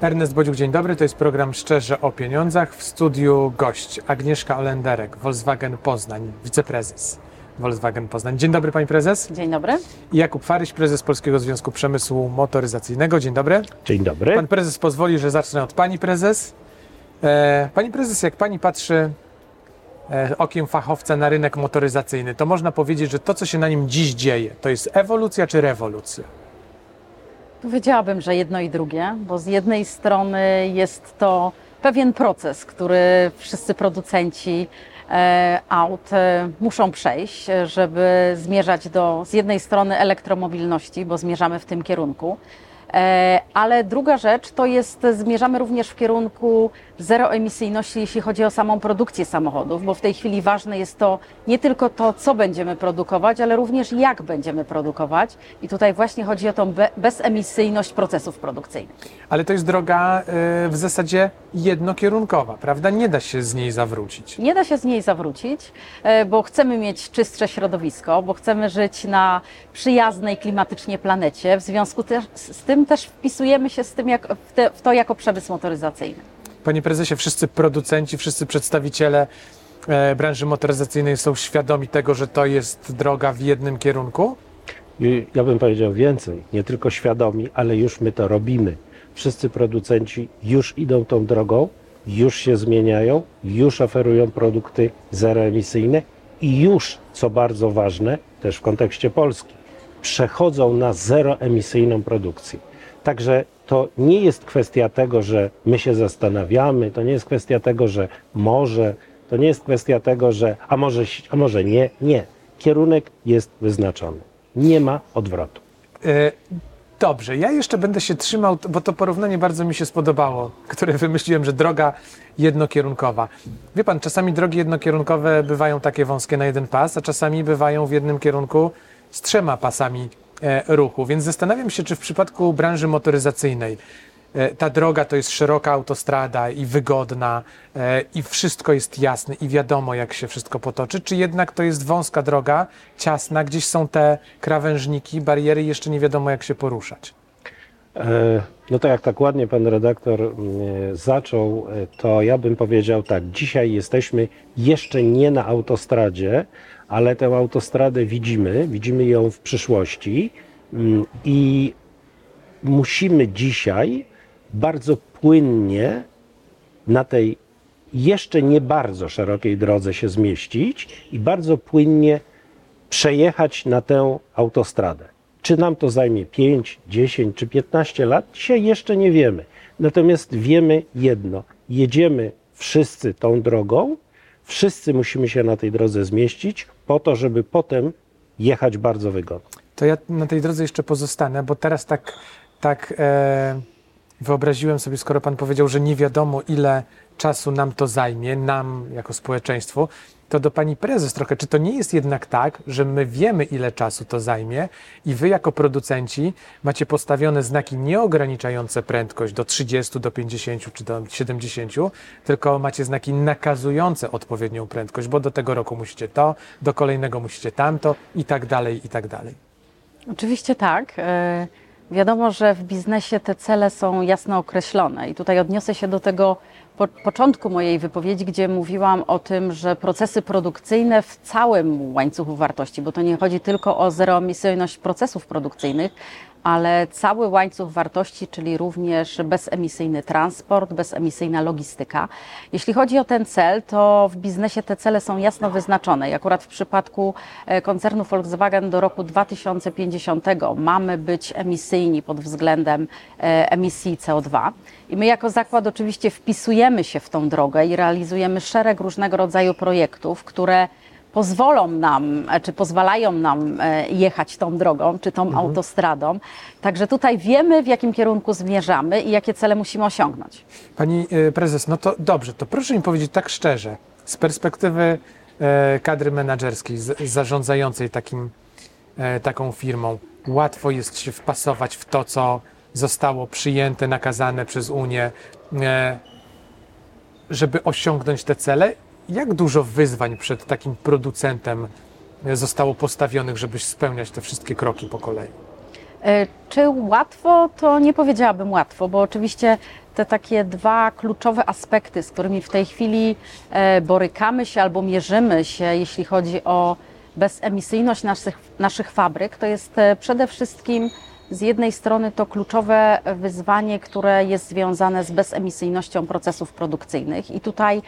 Ernest Bodziuk, dzień dobry. To jest program Szczerze o pieniądzach. W studiu gość Agnieszka Olenderek, Volkswagen Poznań, wiceprezes Volkswagen Poznań. Dzień dobry, pani prezes. Dzień dobry. I Jakub Faryś, prezes Polskiego Związku Przemysłu Motoryzacyjnego. Dzień dobry. Dzień dobry. Pan prezes pozwoli, że zacznę od pani prezes. E, pani prezes, jak pani patrzy e, okiem fachowca na rynek motoryzacyjny, to można powiedzieć, że to, co się na nim dziś dzieje, to jest ewolucja czy rewolucja? Powiedziałabym, że jedno i drugie, bo z jednej strony jest to pewien proces, który wszyscy producenci e, aut e, muszą przejść, żeby zmierzać do z jednej strony elektromobilności, bo zmierzamy w tym kierunku, e, ale druga rzecz to jest, zmierzamy również w kierunku zeroemisyjności, jeśli chodzi o samą produkcję samochodów, bo w tej chwili ważne jest to nie tylko to, co będziemy produkować, ale również jak będziemy produkować. I tutaj właśnie chodzi o tą be- bezemisyjność procesów produkcyjnych. Ale to jest droga e, w zasadzie jednokierunkowa, prawda? Nie da się z niej zawrócić. Nie da się z niej zawrócić, e, bo chcemy mieć czystsze środowisko, bo chcemy żyć na przyjaznej klimatycznie planecie. W związku z tym też wpisujemy się z tym jak, w to jako przemysł motoryzacyjny. Panie prezesie, wszyscy producenci, wszyscy przedstawiciele e, branży motoryzacyjnej są świadomi tego, że to jest droga w jednym kierunku? Ja bym powiedział więcej, nie tylko świadomi, ale już my to robimy. Wszyscy producenci już idą tą drogą, już się zmieniają, już oferują produkty zeroemisyjne i już, co bardzo ważne, też w kontekście Polski, przechodzą na zeroemisyjną produkcję. Także to nie jest kwestia tego, że my się zastanawiamy, to nie jest kwestia tego, że może, to nie jest kwestia tego, że a może, a może nie. Nie. Kierunek jest wyznaczony. Nie ma odwrotu. E, Dobrze, ja jeszcze będę się trzymał, bo to porównanie bardzo mi się spodobało, które wymyśliłem, że droga jednokierunkowa. Wie pan, czasami drogi jednokierunkowe bywają takie wąskie na jeden pas, a czasami bywają w jednym kierunku z trzema pasami ruchu. Więc zastanawiam się, czy w przypadku branży motoryzacyjnej e, ta droga to jest szeroka autostrada i wygodna e, i wszystko jest jasne i wiadomo, jak się wszystko potoczy, czy jednak to jest wąska droga, ciasna, gdzieś są te krawężniki, bariery jeszcze nie wiadomo, jak się poruszać. E, No to jak tak ładnie pan redaktor mm, zaczął, e, to ja bym powiedział tak, dzisiaj jesteśmy jeszcze nie na autostradzie, ale tę autostradę widzimy, widzimy ją w przyszłości mm, i musimy dzisiaj bardzo płynnie na tej jeszcze nie bardzo szerokiej drodze się zmieścić i bardzo płynnie przejechać na tę autostradę. Czy nam to zajmie 5, 10 czy 15 lat? Dzisiaj jeszcze nie wiemy. Natomiast wiemy jedno: jedziemy wszyscy tą drogą, wszyscy musimy się na tej drodze zmieścić, po to, żeby potem jechać bardzo wygodnie. To ja na tej drodze jeszcze pozostanę, bo teraz tak, tak e, wyobraziłem sobie, skoro Pan powiedział, że nie wiadomo, ile czasu nam to zajmie, nam jako społeczeństwu, to do Pani Prezes trochę, czy to nie jest jednak tak, że my wiemy, ile czasu to zajmie i Wy jako producenci macie postawione znaki nieograniczające prędkość do 30, do 50 czy do 70, tylko macie znaki nakazujące odpowiednią prędkość, bo do tego roku musicie to, do kolejnego musicie tamto i tak dalej, i tak dalej. Oczywiście tak. E, Wiadomo, że w biznesie te cele są jasno określone i tutaj odniosę się do tego po, początku mojej wypowiedzi, gdzie mówiłam o tym, że procesy produkcyjne w całym łańcuchu wartości, bo to nie chodzi tylko o zeroemisyjność procesów produkcyjnych, ale cały łańcuch wartości, czyli również bezemisyjny transport, bezemisyjna logistyka. Jeśli chodzi o ten cel, to w biznesie te cele są jasno wyznaczone. I akurat w przypadku e, koncernu Volkswagen do roku 2050 mamy być emisyjni pod względem e, emisji CO2. I my jako zakład oczywiście wpisujemy się w tą drogę i realizujemy szereg różnego rodzaju projektów, które pozwolą nam, e, czy pozwalają nam e, jechać tą drogą, czy tą autostradą. Także tutaj wiemy, w jakim kierunku zmierzamy i jakie cele musimy osiągnąć. Pani e, prezes, no to dobrze, to proszę mi powiedzieć tak szczerze, z perspektywy kadry menedżerskiej, zarządzającej takim, taką firmą, łatwo jest się wpasować w to, co zostało przyjęte, nakazane przez Unię, żeby osiągnąć te cele. Jak dużo wyzwań przed takim producentem zostało postawionych, żeby spełniać te wszystkie kroki po kolei? E, Czy łatwo? To nie powiedziałabym łatwo, bo oczywiście te takie dwa kluczowe aspekty, z którymi w tej chwili e, borykamy się albo mierzymy się, jeśli chodzi o bezemisyjność naszych, naszych fabryk, to jest e, przede wszystkim z jednej strony to kluczowe wyzwanie, które jest związane z bezemisyjnością procesów produkcyjnych i tutaj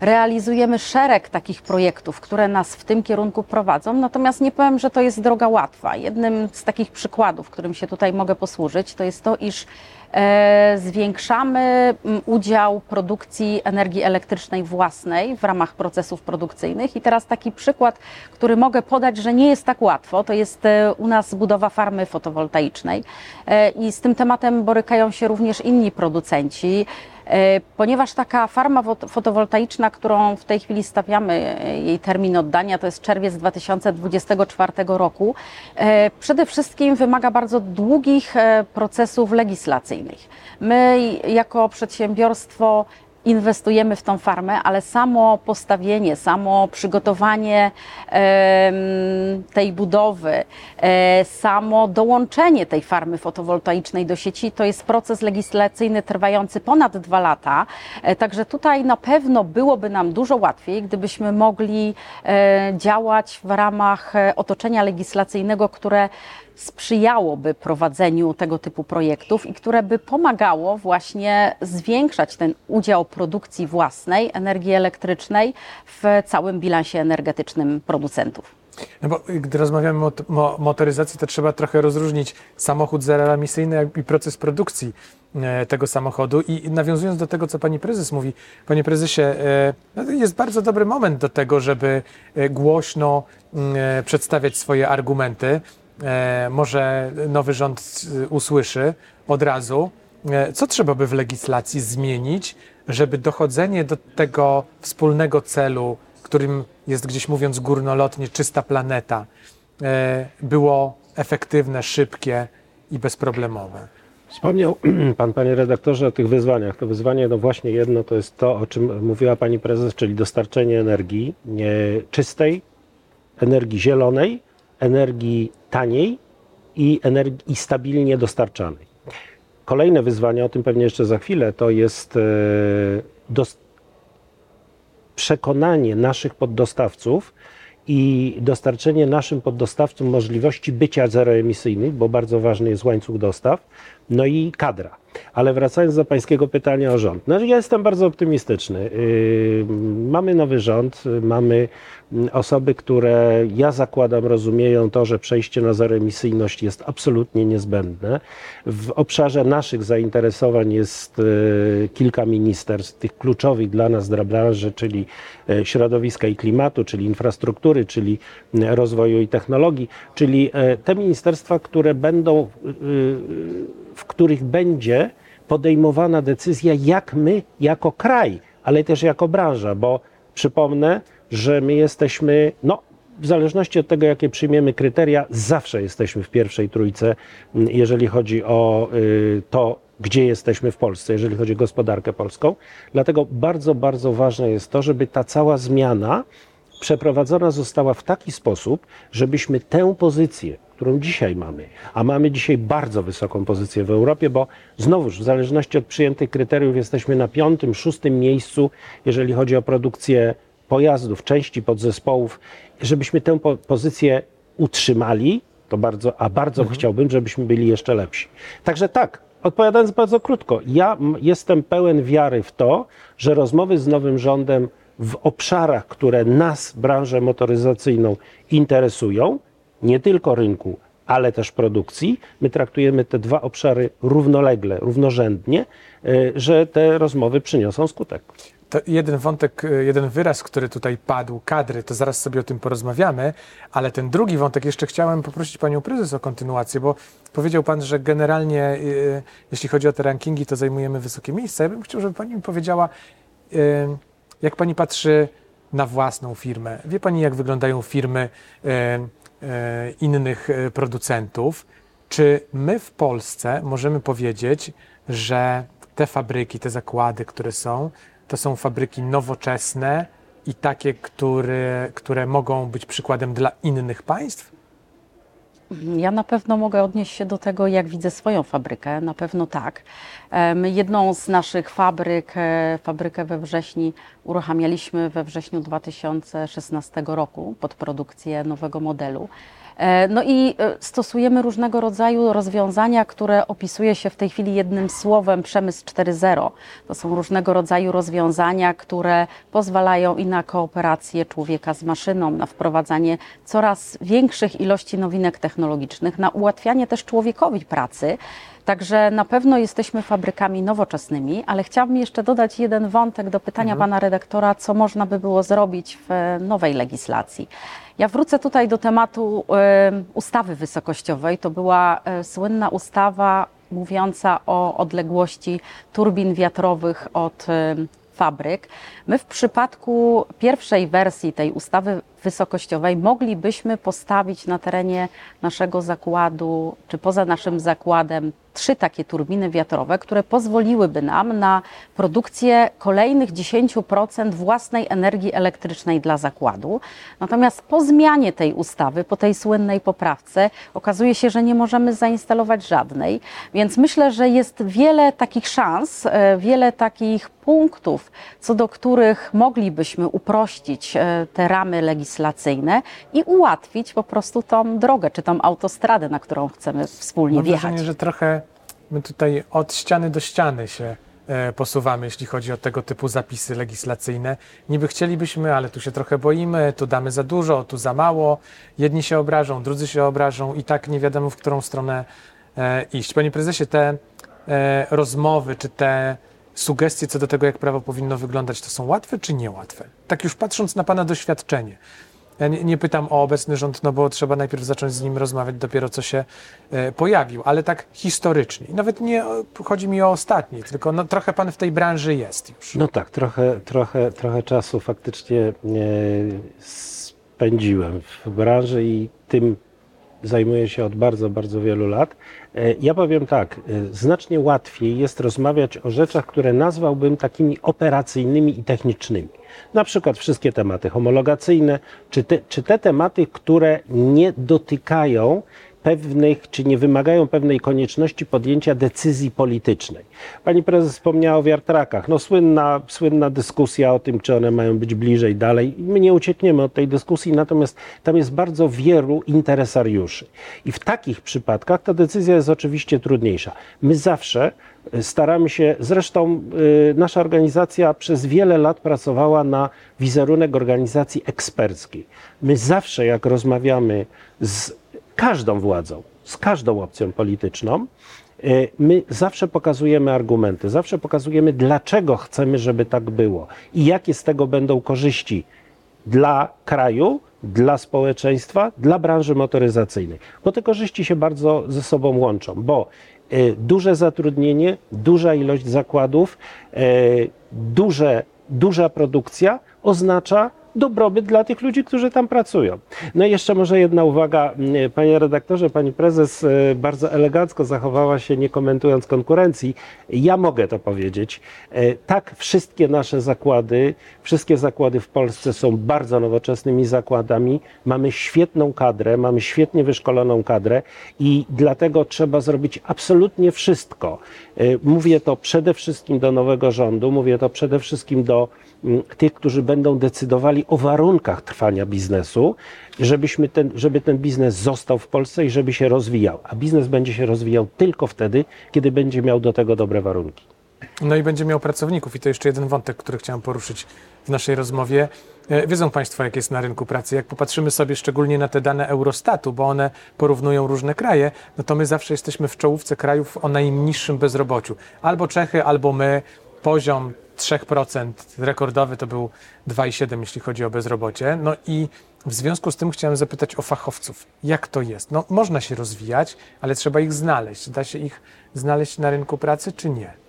realizujemy szereg takich projektów, które nas w tym kierunku prowadzą, natomiast nie powiem, że to jest droga łatwa. Jednym z takich przykładów, którym się tutaj mogę posłużyć, to jest to, iż e, zwiększamy udział produkcji energii elektrycznej własnej w ramach procesów produkcyjnych. I teraz taki przykład, który mogę podać, że nie jest tak łatwo, to jest e, u nas budowa farmy fotowoltaicznej. E, I z tym tematem borykają się również inni producenci. E, Ponieważ taka farma fotowoltaiczna, którą w tej chwili stawiamy, e, jej termin oddania to jest czerwiec 2024 roku, e, przede wszystkim wymaga bardzo długich procesów legislacyjnych. My jako przedsiębiorstwo inwestujemy w tą farmę, ale samo postawienie, samo przygotowanie tej budowy, e, samo dołączenie tej farmy fotowoltaicznej do sieci to jest proces legislacyjny trwający ponad dwa lata. E, Także tutaj na pewno byłoby nam dużo łatwiej, gdybyśmy mogli e, działać w ramach otoczenia legislacyjnego, które sprzyjałoby prowadzeniu tego typu projektów i które by pomagało właśnie zwiększać ten udział produkcji własnej energii elektrycznej w całym bilansie energetycznym producentów. No bo gdy rozmawiamy o motoryzacji, to trzeba trochę rozróżnić samochód zeroemisyjny i proces produkcji e, tego samochodu. I nawiązując do tego, co pani prezes mówi, panie prezesie, e, no jest bardzo dobry moment do tego, żeby e, głośno mm, przedstawiać swoje argumenty. E, Może nowy rząd e, usłyszy od razu. E, Co trzeba by w legislacji zmienić, żeby dochodzenie do tego wspólnego celu, którym jest gdzieś mówiąc górnolotnie czysta planeta, było efektywne, szybkie i bezproblemowe? Wspomniał Pan, Panie redaktorze, o tych wyzwaniach. To wyzwanie, no właśnie jedno, to jest to, o czym mówiła Pani prezes, czyli dostarczenie energii czystej, energii zielonej, energii taniej i energii i stabilnie dostarczanej. Kolejne wyzwanie, o tym pewnie jeszcze za chwilę, to jest e, przekonanie naszych poddostawców i dostarczenie naszym poddostawcom możliwości bycia zeroemisyjnych, bo bardzo ważny jest łańcuch dostaw, no i kadra. Ale wracając do Pańskiego pytania o rząd. No, ja jestem bardzo optymistyczny. Yy, Mamy nowy rząd, mamy mm, osoby, które ja zakładam rozumieją to, że przejście na zeroemisyjność jest absolutnie niezbędne. W obszarze naszych zainteresowań jest yy, kilka ministerstw, tych kluczowych dla nas, dla branży, czyli yy, środowiska i klimatu, czyli infrastruktury, czyli rozwoju i technologii, czyli te ministerstwa, które będą w których będzie podejmowana decyzja, jak my jako kraj, ale też jako branża, bo przypomnę, że my jesteśmy, no, w zależności od tego, jakie przyjmiemy kryteria, zawsze jesteśmy w pierwszej trójce, jeżeli chodzi o y, to, gdzie jesteśmy w Polsce, jeżeli chodzi o gospodarkę polską. Dlatego bardzo, bardzo ważne jest to, żeby ta cała zmiana przeprowadzona została w taki sposób, żebyśmy tę pozycję, którą dzisiaj mamy, a mamy dzisiaj bardzo wysoką pozycję w Europie, bo znowuż w zależności od przyjętych kryteriów jesteśmy na piątym, szóstym miejscu, jeżeli chodzi o produkcję pojazdów, części podzespołów, żebyśmy tę po pozycję utrzymali, to bardzo, a bardzo chciałbym, żebyśmy byli jeszcze lepsi. Także tak, odpowiadając bardzo krótko, ja jestem pełen wiary w to, że rozmowy z nowym rządem w obszarach, które nas, branżę motoryzacyjną, interesują, nie tylko rynku, ale też produkcji, my traktujemy te dwa obszary równolegle, równorzędnie, y, że te rozmowy przyniosą skutek. To jeden wątek, y, jeden wyraz, który tutaj padł, kadry, to zaraz sobie o tym porozmawiamy, ale ten drugi wątek jeszcze chciałem poprosić Panią Prezes o kontynuację, bo powiedział Pan, że generalnie y, jeśli chodzi o te rankingi, to zajmujemy wysokie miejsca. Ja bym chciał, żeby Pani mi powiedziała, jak Pani patrzy na własną firmę. Wie Pani, jak wyglądają firmy y, y, innych y, producentów? Czy my w Polsce możemy powiedzieć, że te fabryki, te zakłady, które są, to są fabryki nowoczesne i takie, które, które mogą być przykładem dla innych państw? Ja na pewno mogę odnieść się do tego, jak widzę swoją fabrykę. Na pewno tak. Jedną z naszych fabryk, e, fabrykę we wrześni, uruchamialiśmy we wrześniu 2016 roku pod produkcję nowego modelu. E, No i e, stosujemy różnego rodzaju rozwiązania, które opisuje się w tej chwili jednym słowem przemysł 4.0. To są różnego rodzaju rozwiązania, które pozwalają i na kooperację człowieka z maszyną, na wprowadzanie coraz większych ilości nowinek technologicznych, na ułatwianie też człowiekowi pracy. Także na pewno jesteśmy fabrykami nowoczesnymi, ale chciałabym jeszcze dodać jeden wątek do pytania pana redaktora, co można by było zrobić w e, nowej legislacji. Ja wrócę tutaj do tematu e, ustawy wysokościowej. To była e, słynna ustawa mówiąca o odległości turbin wiatrowych od fabryk. My w przypadku pierwszej wersji tej ustawy wysokościowej moglibyśmy postawić na terenie naszego zakładu, czy poza naszym zakładem, trzy takie turbiny wiatrowe, które pozwoliłyby nam na produkcję kolejnych 10% własnej energii elektrycznej dla zakładu. Natomiast po zmianie tej ustawy, po tej słynnej poprawce, okazuje się, że nie możemy zainstalować żadnej. Więc myślę, że jest wiele takich szans, e, wiele takich punktów, co do których moglibyśmy uprościć e, te ramy legislacyjne i ułatwić po prostu tą drogę, czy tą autostradę, na którą chcemy wspólnie Mam wjechać. wrażenie, że trochę my tutaj od ściany do ściany się e, posuwamy, jeśli chodzi o tego typu zapisy legislacyjne. Niby chcielibyśmy, ale tu się trochę boimy, tu damy za dużo, tu za mało. Jedni się obrażą, drudzy się obrażą i tak nie wiadomo, w którą stronę e, iść. Panie prezesie, te e, rozmowy, czy te sugestie co do tego, jak prawo powinno wyglądać, to są łatwe czy niełatwe? Tak już patrząc na Pana doświadczenie. Ja nie, nie pytam o obecny rząd, no bo trzeba najpierw zacząć z nim rozmawiać, dopiero co się e, pojawił, ale tak historycznie. Nawet nie chodzi mi o ostatni, tylko no, trochę pan w tej branży jest już. No tak, trochę, trochę, trochę czasu faktycznie e, spędziłem w branży i tym zajmuję się od bardzo, bardzo wielu lat. E, Ja powiem tak, e, znacznie łatwiej jest rozmawiać o rzeczach, które nazwałbym takimi operacyjnymi i technicznymi. Na przykład wszystkie tematy homologacyjne, czy te, czy te tematy, które nie dotykają pewnych, czy nie wymagają pewnej konieczności podjęcia decyzji politycznej. Pani prezes wspomniała o wiatrakach. No słynna, słynna dyskusja o tym, czy one mają być bliżej, dalej. My nie uciekniemy od tej dyskusji, natomiast tam jest bardzo wielu interesariuszy. I w takich przypadkach ta decyzja jest oczywiście trudniejsza. My zawsze y, staramy się, zresztą y, nasza organizacja przez wiele lat pracowała na wizerunek organizacji eksperckiej. My zawsze, jak rozmawiamy z każdą władzą, z każdą opcją polityczną, y, my zawsze pokazujemy argumenty, zawsze pokazujemy, dlaczego chcemy, żeby tak było i jakie z tego będą korzyści dla kraju, dla społeczeństwa, dla branży motoryzacyjnej. Bo te korzyści się bardzo ze sobą łączą, bo y, duże zatrudnienie, duża ilość zakładów, y, duże, duża produkcja oznacza dobrobyt dla tych ludzi, którzy tam pracują. No i jeszcze może jedna uwaga, panie redaktorze, pani prezes e, bardzo elegancko zachowała się, nie komentując konkurencji. Ja mogę to powiedzieć. E, Tak, wszystkie nasze zakłady, wszystkie zakłady w Polsce są bardzo nowoczesnymi zakładami. Mamy świetną kadrę, mamy świetnie wyszkoloną kadrę i dlatego trzeba zrobić absolutnie wszystko. E, Mówię to przede wszystkim do nowego rządu, mówię to przede wszystkim do tych, którzy będą decydowali o warunkach trwania biznesu, żebyśmy ten, żeby ten biznes został w Polsce i żeby się rozwijał. A biznes będzie się rozwijał tylko wtedy, kiedy będzie miał do tego dobre warunki. No i będzie miał pracowników. I to jeszcze jeden wątek, który chciałem poruszyć w naszej rozmowie. E, Wiedzą Państwo, jak jest na rynku pracy. Jak popatrzymy sobie szczególnie na te dane Eurostatu, bo one porównują różne kraje, no to my zawsze jesteśmy w czołówce krajów o najniższym bezrobociu. Albo Czechy, albo my. Poziom 3% rekordowy to był 2,7 jeśli chodzi o bezrobocie. No i w związku z tym chciałem zapytać o fachowców. Jak to jest? No można się rozwijać, ale trzeba ich znaleźć. Da się ich znaleźć na rynku pracy, czy nie?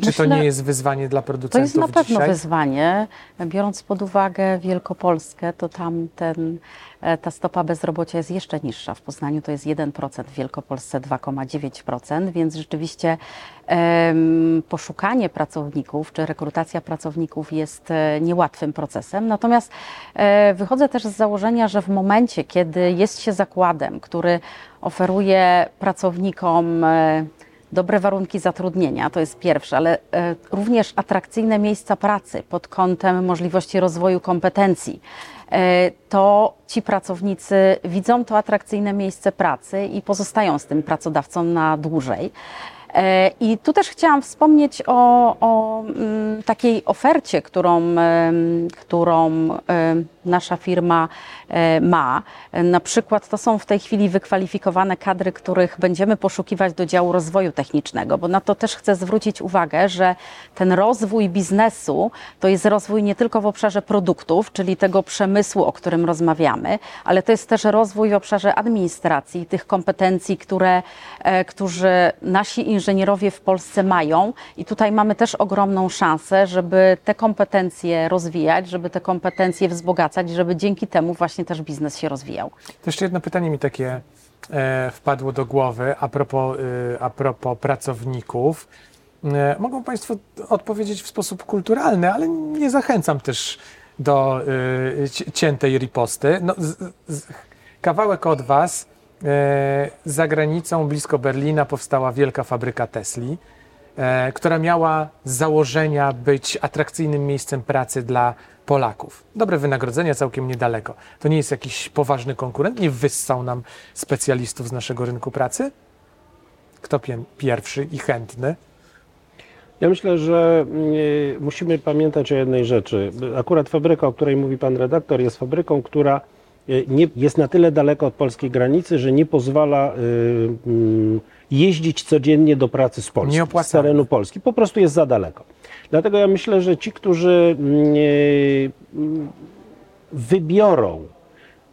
Czy to nie jest wyzwanie dla To producentów jest na pewno dzisiaj? wyzwanie. Biorąc pod uwagę Wielkopolskę, to tam ten, e, ta stopa bezrobocia jest jeszcze niższa. W Poznaniu to jest 1%, w Wielkopolsce 2,9%, więc rzeczywiście em, poszukanie pracowników czy rekrutacja pracowników jest e, niełatwym procesem. Natomiast e, wychodzę też z założenia, że w momencie, kiedy jest się zakładem, który oferuje pracownikom dobre warunki zatrudnienia, to jest pierwsze, ale e, również atrakcyjne miejsca pracy pod kątem możliwości rozwoju kompetencji. E, to ci pracownicy widzą to atrakcyjne miejsce pracy i pozostają z tym pracodawcą na dłużej. E, I tu też chciałam wspomnieć o, o mm, takiej ofercie, którą, którą nasza firma e, ma. Na przykład to są w tej chwili wykwalifikowane kadry, których będziemy poszukiwać do działu rozwoju technicznego, bo na to też chcę zwrócić uwagę, że ten rozwój biznesu to jest rozwój nie tylko w obszarze produktów, czyli tego przemysłu, o którym rozmawiamy, ale to jest też rozwój w obszarze administracji, tych kompetencji, które, e, którzy nasi inżynierowie w Polsce mają. I tutaj mamy też ogromną szansę, żeby te kompetencje rozwijać, żeby te kompetencje wzbogacać, żeby dzięki temu właśnie też biznes się rozwijał. To jeszcze jedno pytanie mi takie e, wpadło do głowy a propos, y, a propos pracowników. E, mogą Państwo odpowiedzieć w sposób kulturalny, ale nie zachęcam też do ci- ciętej riposty. No, z, z, kawałek od Was. E, za granicą, blisko Berlina, powstała wielka fabryka Tesli, e, która miała z założenia być atrakcyjnym miejscem pracy dla Polaków. Dobre wynagrodzenia całkiem niedaleko. To nie jest jakiś poważny konkurent, nie wyssał nam specjalistów z naszego rynku pracy? Kto pie- pierwszy i chętny? Ja myślę, że y, musimy pamiętać o jednej rzeczy. Akurat fabryka, o której mówi pan redaktor, jest fabryką, która y, nie, jest na tyle daleko od polskiej granicy, że nie pozwala y, mm, jeździć codziennie do pracy z Polski, z terenu Polski. Po prostu jest za daleko. Dlatego ja myślę, że ci, którzy mm, mm, wybiorą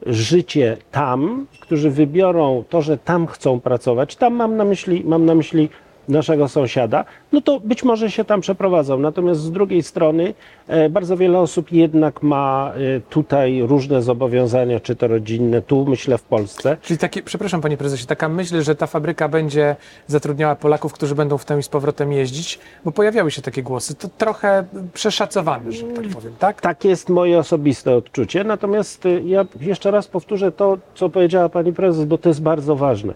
życie tam, którzy wybiorą to, że tam chcą pracować, tam mam na myśli, mam na myśli naszego sąsiada, no to być może się tam przeprowadzą. Natomiast z drugiej strony e, bardzo wiele osób jednak ma e, tutaj różne zobowiązania, czy to rodzinne, tu myślę w Polsce. Czyli takie, przepraszam panie prezesie, taka myśl, że ta fabryka będzie zatrudniała Polaków, którzy będą w tę i z powrotem jeździć, bo pojawiały się takie głosy, to trochę przeszacowane, że tak powiem, tak? Tak jest moje osobiste odczucie. Natomiast y, ja jeszcze raz powtórzę to, co powiedziała pani prezes, bo to jest bardzo ważne.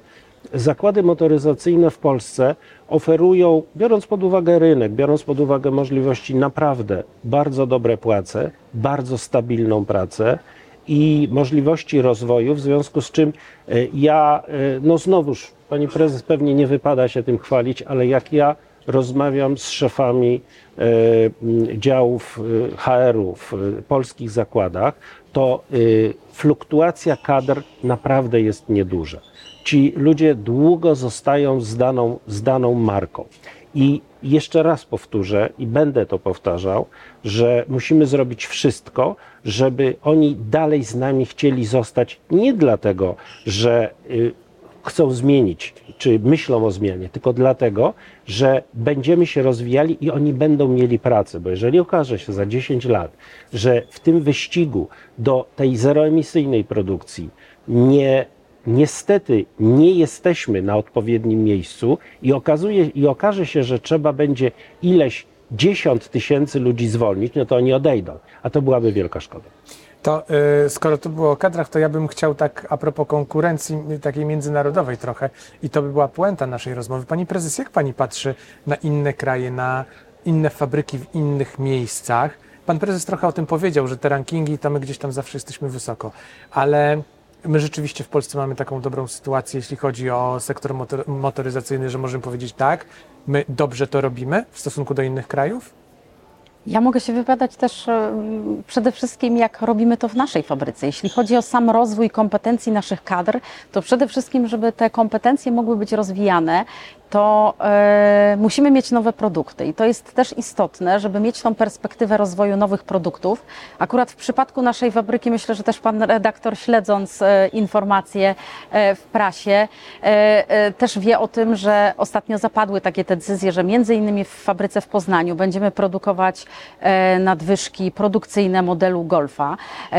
Zakłady motoryzacyjne w Polsce oferują, biorąc pod uwagę rynek, biorąc pod uwagę możliwości, naprawdę bardzo dobre płace, bardzo stabilną pracę i możliwości rozwoju, w związku z czym y, ja, y, no znowuż, pani prezes pewnie nie wypada się tym chwalić, ale jak ja rozmawiam z szefami e, działów e, HR-u w e, polskich zakładach, to e, fluktuacja kadr naprawdę jest nieduża. Ci ludzie długo zostają z daną, z daną marką. I jeszcze raz powtórzę i będę to powtarzał, że musimy zrobić wszystko, żeby oni dalej z nami chcieli zostać nie dlatego, że y, chcą zmienić, czy myślą o zmianie, tylko dlatego, że będziemy się rozwijali i oni będą mieli pracę. Bo jeżeli okaże się za 10 lat, że w tym wyścigu do tej zeroemisyjnej produkcji nie, niestety nie jesteśmy na odpowiednim miejscu i, okazuje, i okaże się, że trzeba będzie ileś dziesiąt tysięcy ludzi zwolnić, no to oni odejdą, a to byłaby wielka szkoda. To y, skoro to było o kadrach, to ja bym chciał tak a propos konkurencji y, takiej międzynarodowej trochę i to by była puenta naszej rozmowy. Pani prezes, jak pani patrzy na inne kraje, na inne fabryki w innych miejscach? Pan prezes trochę o tym powiedział, że te rankingi to my gdzieś tam zawsze jesteśmy wysoko, ale my rzeczywiście w Polsce mamy taką dobrą sytuację, jeśli chodzi o sektor motor, motoryzacyjny, że możemy powiedzieć tak, my dobrze to robimy w stosunku do innych krajów? Ja mogę się wypowiadać też e, przede wszystkim, jak robimy to w naszej fabryce. Jeśli chodzi o sam rozwój kompetencji naszych kadr, to przede wszystkim, żeby te kompetencje mogły być rozwijane to e, musimy mieć nowe produkty. I to jest też istotne, żeby mieć tą perspektywę rozwoju nowych produktów. Akurat w przypadku naszej fabryki, myślę, że też pan redaktor, śledząc e, informacje e, w prasie, też wie o tym, że ostatnio zapadły takie decyzje, że między innymi w fabryce w Poznaniu będziemy produkować nadwyżki produkcyjne modelu Golfa.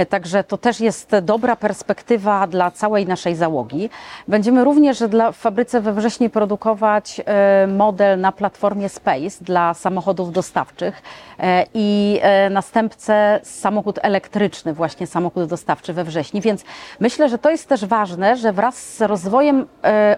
Także to też jest dobra perspektywa dla całej naszej załogi. Będziemy również dla, w fabryce we wrześniu produkować e, model na platformie Space dla samochodów dostawczych e, i e, następcę samochód elektryczny, właśnie samochód dostawczy we wrześniu. Więc myślę, że to jest też ważne, że wraz z rozwojem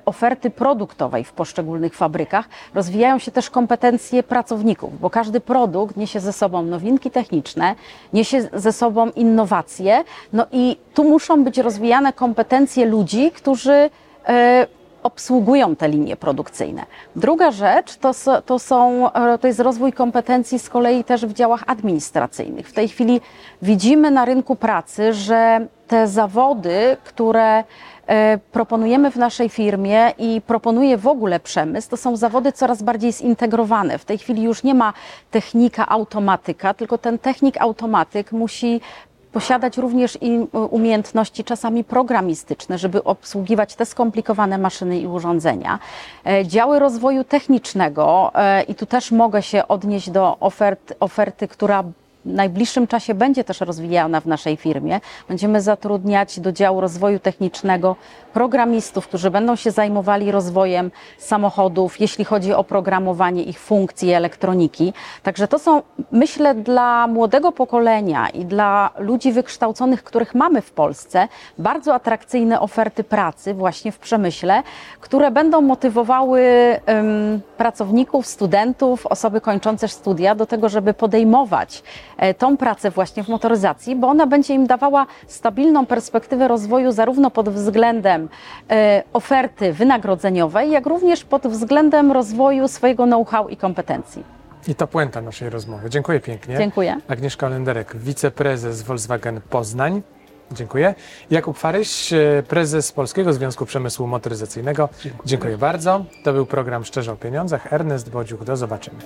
oferty produktowej w poszczególnych fabrykach rozwijają się też kompetencje pracowników, bo każdy produkt niesie ze sobą nowinki techniczne, niesie ze sobą innowacje, no i tu muszą być rozwijane kompetencje ludzi, którzy obsługują te linie produkcyjne. Druga rzecz to, to, są, e, to jest rozwój kompetencji z kolei też w działach administracyjnych. W tej chwili widzimy na rynku pracy, że te zawody, które e, proponujemy w naszej firmie i proponuje w ogóle przemysł, to są zawody coraz bardziej zintegrowane. W tej chwili już nie ma technika automatyka, tylko ten technik automatyk musi posiadać również i e, umiejętności czasami programistyczne, żeby obsługiwać te skomplikowane maszyny i urządzenia. E, Działy rozwoju technicznego e, i tu też mogę się odnieść do ofert, oferty, która najbliższym czasie będzie też rozwijana w naszej firmie. Będziemy zatrudniać do działu rozwoju technicznego programistów, którzy będą się zajmowali rozwojem samochodów, jeśli chodzi o programowanie ich funkcji, elektroniki. Także to są, myślę, dla młodego pokolenia i dla ludzi wykształconych, których mamy w Polsce, bardzo atrakcyjne oferty pracy właśnie w przemyśle, które będą motywowały pracowników, studentów, osoby kończące studia do tego, żeby podejmować tą pracę właśnie w motoryzacji, bo ona będzie im dawała stabilną perspektywę rozwoju zarówno pod względem e, oferty wynagrodzeniowej, jak również pod względem rozwoju swojego know-how i kompetencji. I to puenta naszej rozmowy. Dziękuję pięknie. Dziękuję. Agnieszka Lenderek, wiceprezes Volkswagen Poznań. Dziękuję. Jakub Faryś, e, prezes Polskiego Związku Przemysłu Motoryzacyjnego. Dziękuję bardzo. To był program Szczerze o Pieniądzach. Ernest Bodziuch, do zobaczenia.